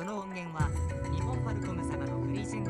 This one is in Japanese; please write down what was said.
この音源は日本ファルコム様のフリージング